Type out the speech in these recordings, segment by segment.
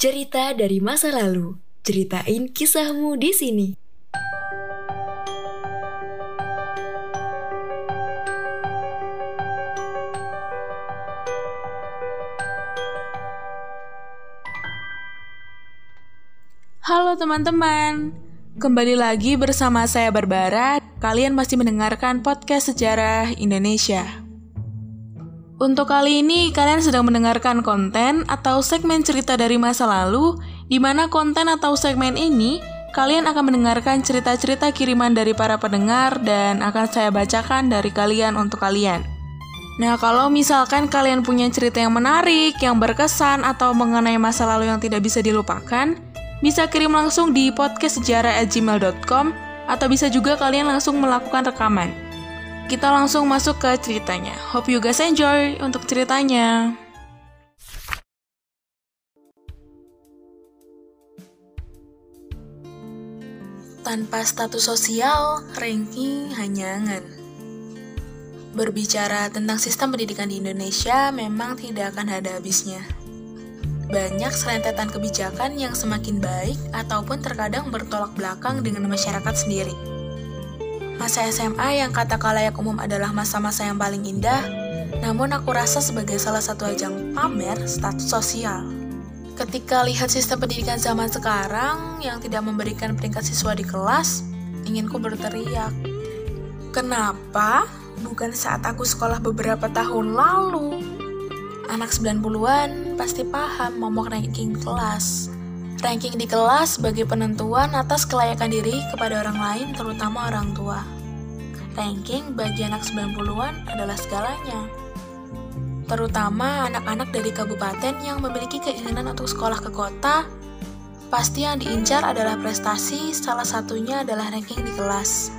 Cerita dari masa lalu. Ceritain kisahmu di sini. Halo teman-teman, kembali lagi bersama saya Barbara. Kalian masih mendengarkan podcast sejarah Indonesia. Untuk kali ini, kalian sedang mendengarkan konten atau segmen cerita dari masa lalu, di mana konten atau segmen ini kalian akan mendengarkan cerita-cerita kiriman dari para pendengar dan akan saya bacakan dari kalian untuk kalian. Nah, kalau misalkan kalian punya cerita yang menarik, yang berkesan, atau mengenai masa lalu yang tidak bisa dilupakan, bisa kirim langsung di podcastsejarah@gmail.com atau bisa juga kalian langsung melakukan rekaman. Kita langsung masuk ke ceritanya. Hope you guys enjoy untuk ceritanya. Tanpa status sosial, ranking hanya angan. Berbicara tentang sistem pendidikan di Indonesia memang tidak akan ada habisnya. Banyak serentetan kebijakan yang semakin baik ataupun terkadang bertolak belakang dengan masyarakat sendiri. Masa SMA yang kata kalayak umum adalah masa-masa yang paling indah, namun aku rasa sebagai salah satu ajang pamer status sosial. Ketika lihat sistem pendidikan zaman sekarang yang tidak memberikan peringkat siswa di kelas, inginku berteriak. Kenapa? Bukan saat aku sekolah beberapa tahun lalu. Anak 90-an pasti paham momok ranking kelas. Ranking di kelas sebagai penentuan atas kelayakan diri kepada orang lain, terutama orang tua. Ranking bagi anak 90-an adalah segalanya. Terutama anak-anak dari kabupaten yang memiliki keinginan untuk sekolah ke kota, pasti yang diincar adalah prestasi, salah satunya adalah ranking di kelas.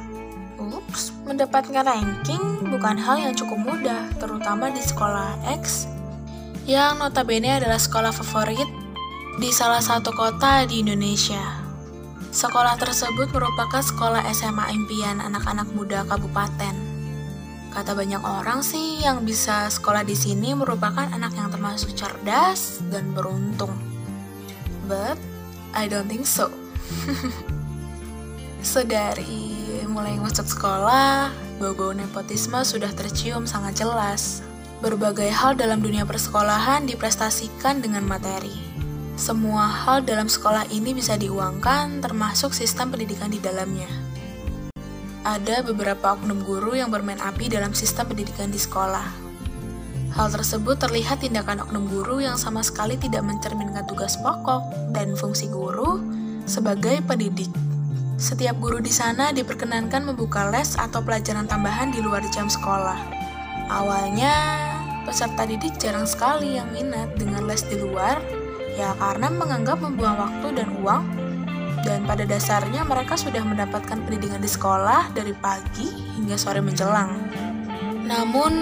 Ups, mendapatkan ranking bukan hal yang cukup mudah, terutama di sekolah X, yang notabene adalah sekolah favorit di salah satu kota di Indonesia. Sekolah tersebut merupakan sekolah SMA impian anak-anak muda kabupaten. Kata banyak orang sih yang bisa sekolah di sini merupakan anak yang termasuk cerdas dan beruntung. But I don't think so. Sedari mulai masuk sekolah, bau-bau nepotisme sudah tercium sangat jelas. Berbagai hal dalam dunia persekolahan diprestasikan dengan materi. Semua hal dalam sekolah ini bisa diuangkan, termasuk sistem pendidikan di dalamnya. Ada beberapa oknum guru yang bermain api dalam sistem pendidikan di sekolah. Hal tersebut terlihat tindakan oknum guru yang sama sekali tidak mencerminkan tugas pokok dan fungsi guru sebagai pendidik. Setiap guru di sana diperkenankan membuka les atau pelajaran tambahan di luar jam sekolah. Awalnya, peserta didik jarang sekali yang minat dengan les di luar, ya karena menganggap membuang waktu dan uang dan pada dasarnya mereka sudah mendapatkan pendidikan di sekolah dari pagi hingga sore menjelang. Namun,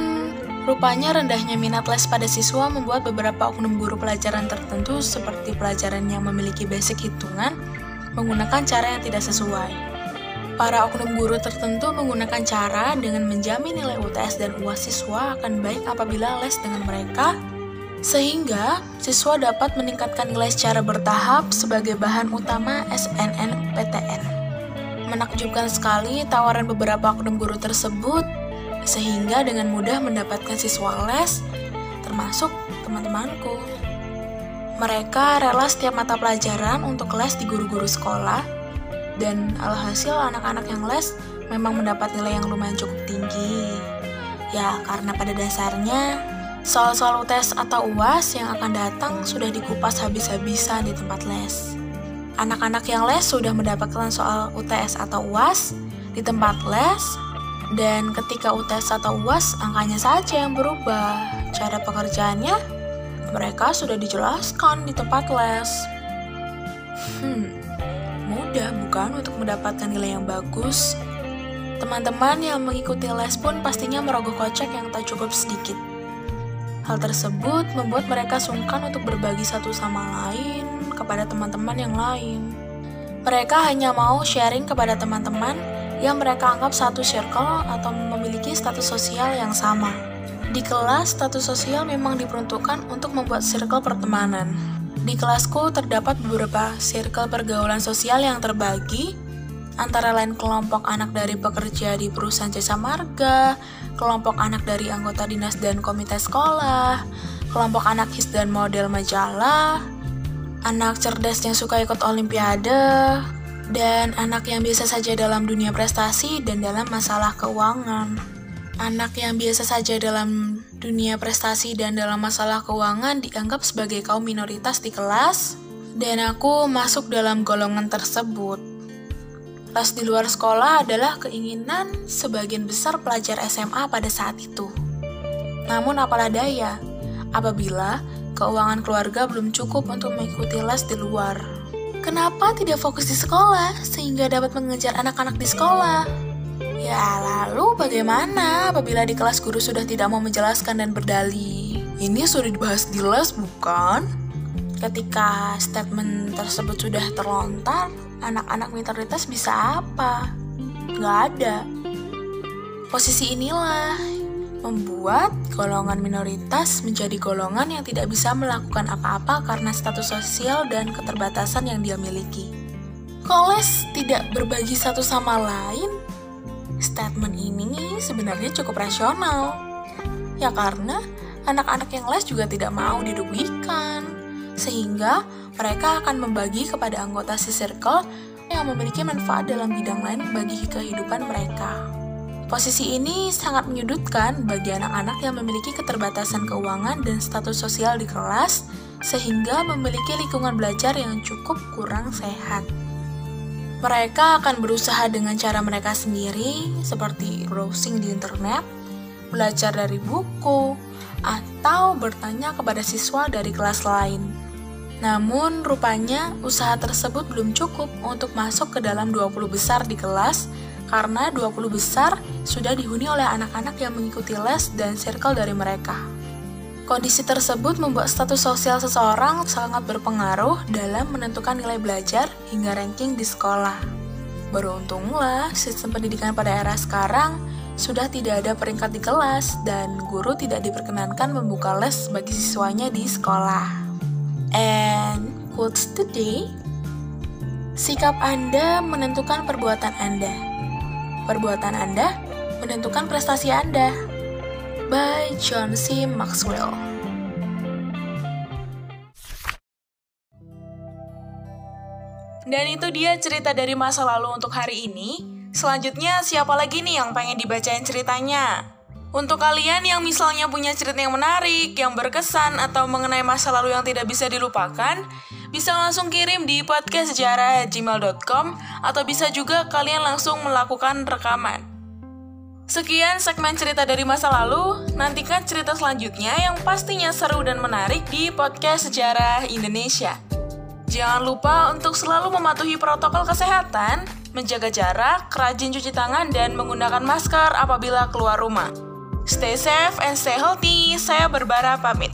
rupanya rendahnya minat les pada siswa membuat beberapa oknum guru pelajaran tertentu seperti pelajaran yang memiliki basic hitungan menggunakan cara yang tidak sesuai. Para oknum guru tertentu menggunakan cara dengan menjamin nilai UTS dan UAS siswa akan baik apabila les dengan mereka sehingga siswa dapat meningkatkan nilai secara bertahap sebagai bahan utama SNNPTN. Menakjubkan sekali tawaran beberapa oknum guru tersebut, sehingga dengan mudah mendapatkan siswa les, termasuk teman-temanku. Mereka rela setiap mata pelajaran untuk les di guru-guru sekolah, dan alhasil anak-anak yang les memang mendapat nilai yang lumayan cukup tinggi. Ya, karena pada dasarnya Soal-soal UTS atau UAS yang akan datang sudah dikupas habis-habisan di tempat les. Anak-anak yang les sudah mendapatkan soal UTS atau UAS di tempat les, dan ketika UTS atau UAS angkanya saja yang berubah. Cara pekerjaannya, mereka sudah dijelaskan di tempat les. Hmm, mudah bukan untuk mendapatkan nilai yang bagus? Teman-teman yang mengikuti les pun pastinya merogoh kocek yang tak cukup sedikit. Hal tersebut membuat mereka sungkan untuk berbagi satu sama lain kepada teman-teman yang lain. Mereka hanya mau sharing kepada teman-teman yang mereka anggap satu circle atau memiliki status sosial yang sama. Di kelas, status sosial memang diperuntukkan untuk membuat circle pertemanan. Di kelasku terdapat beberapa circle pergaulan sosial yang terbagi, antara lain kelompok anak dari pekerja di perusahaan jasa marga, kelompok anak dari anggota dinas dan komite sekolah, kelompok anak his dan model majalah, anak cerdas yang suka ikut olimpiade, dan anak yang biasa saja dalam dunia prestasi dan dalam masalah keuangan. Anak yang biasa saja dalam dunia prestasi dan dalam masalah keuangan dianggap sebagai kaum minoritas di kelas, dan aku masuk dalam golongan tersebut. Les di luar sekolah adalah keinginan sebagian besar pelajar SMA pada saat itu. Namun apalah daya, apabila keuangan keluarga belum cukup untuk mengikuti les di luar. Kenapa tidak fokus di sekolah sehingga dapat mengejar anak-anak di sekolah? Ya, lalu bagaimana apabila di kelas guru sudah tidak mau menjelaskan dan berdalih? Ini sudah dibahas di les, bukan? Ketika statement tersebut sudah terlontar, anak-anak minoritas bisa apa? Nggak ada. Posisi inilah membuat golongan minoritas menjadi golongan yang tidak bisa melakukan apa-apa karena status sosial dan keterbatasan yang dia miliki. Koles tidak berbagi satu sama lain Statement ini sebenarnya cukup rasional. Ya karena anak-anak yang les juga tidak mau dirugikan. Sehingga mereka akan membagi kepada anggota si circle yang memiliki manfaat dalam bidang lain bagi kehidupan mereka. Posisi ini sangat menyudutkan bagi anak-anak yang memiliki keterbatasan keuangan dan status sosial di kelas, sehingga memiliki lingkungan belajar yang cukup kurang sehat. Mereka akan berusaha dengan cara mereka sendiri, seperti browsing di internet, belajar dari buku, atau bertanya kepada siswa dari kelas lain. Namun, rupanya usaha tersebut belum cukup untuk masuk ke dalam 20 besar di kelas karena 20 besar sudah dihuni oleh anak-anak yang mengikuti les dan circle dari mereka. Kondisi tersebut membuat status sosial seseorang sangat berpengaruh dalam menentukan nilai belajar hingga ranking di sekolah. Beruntunglah, sistem pendidikan pada era sekarang sudah tidak ada peringkat di kelas dan guru tidak diperkenankan membuka les bagi siswanya di sekolah. And quotes today, sikap Anda menentukan perbuatan Anda. Perbuatan Anda menentukan prestasi Anda by John C. Maxwell. Dan itu dia cerita dari masa lalu untuk hari ini. Selanjutnya, siapa lagi nih yang pengen dibacain ceritanya? Untuk kalian yang misalnya punya cerita yang menarik, yang berkesan, atau mengenai masa lalu yang tidak bisa dilupakan, bisa langsung kirim di podcastsejarah.gmail.com atau bisa juga kalian langsung melakukan rekaman. Sekian segmen cerita dari masa lalu. Nantikan cerita selanjutnya yang pastinya seru dan menarik di podcast Sejarah Indonesia. Jangan lupa untuk selalu mematuhi protokol kesehatan, menjaga jarak, rajin cuci tangan, dan menggunakan masker apabila keluar rumah. Stay safe and stay healthy. Saya berbara pamit.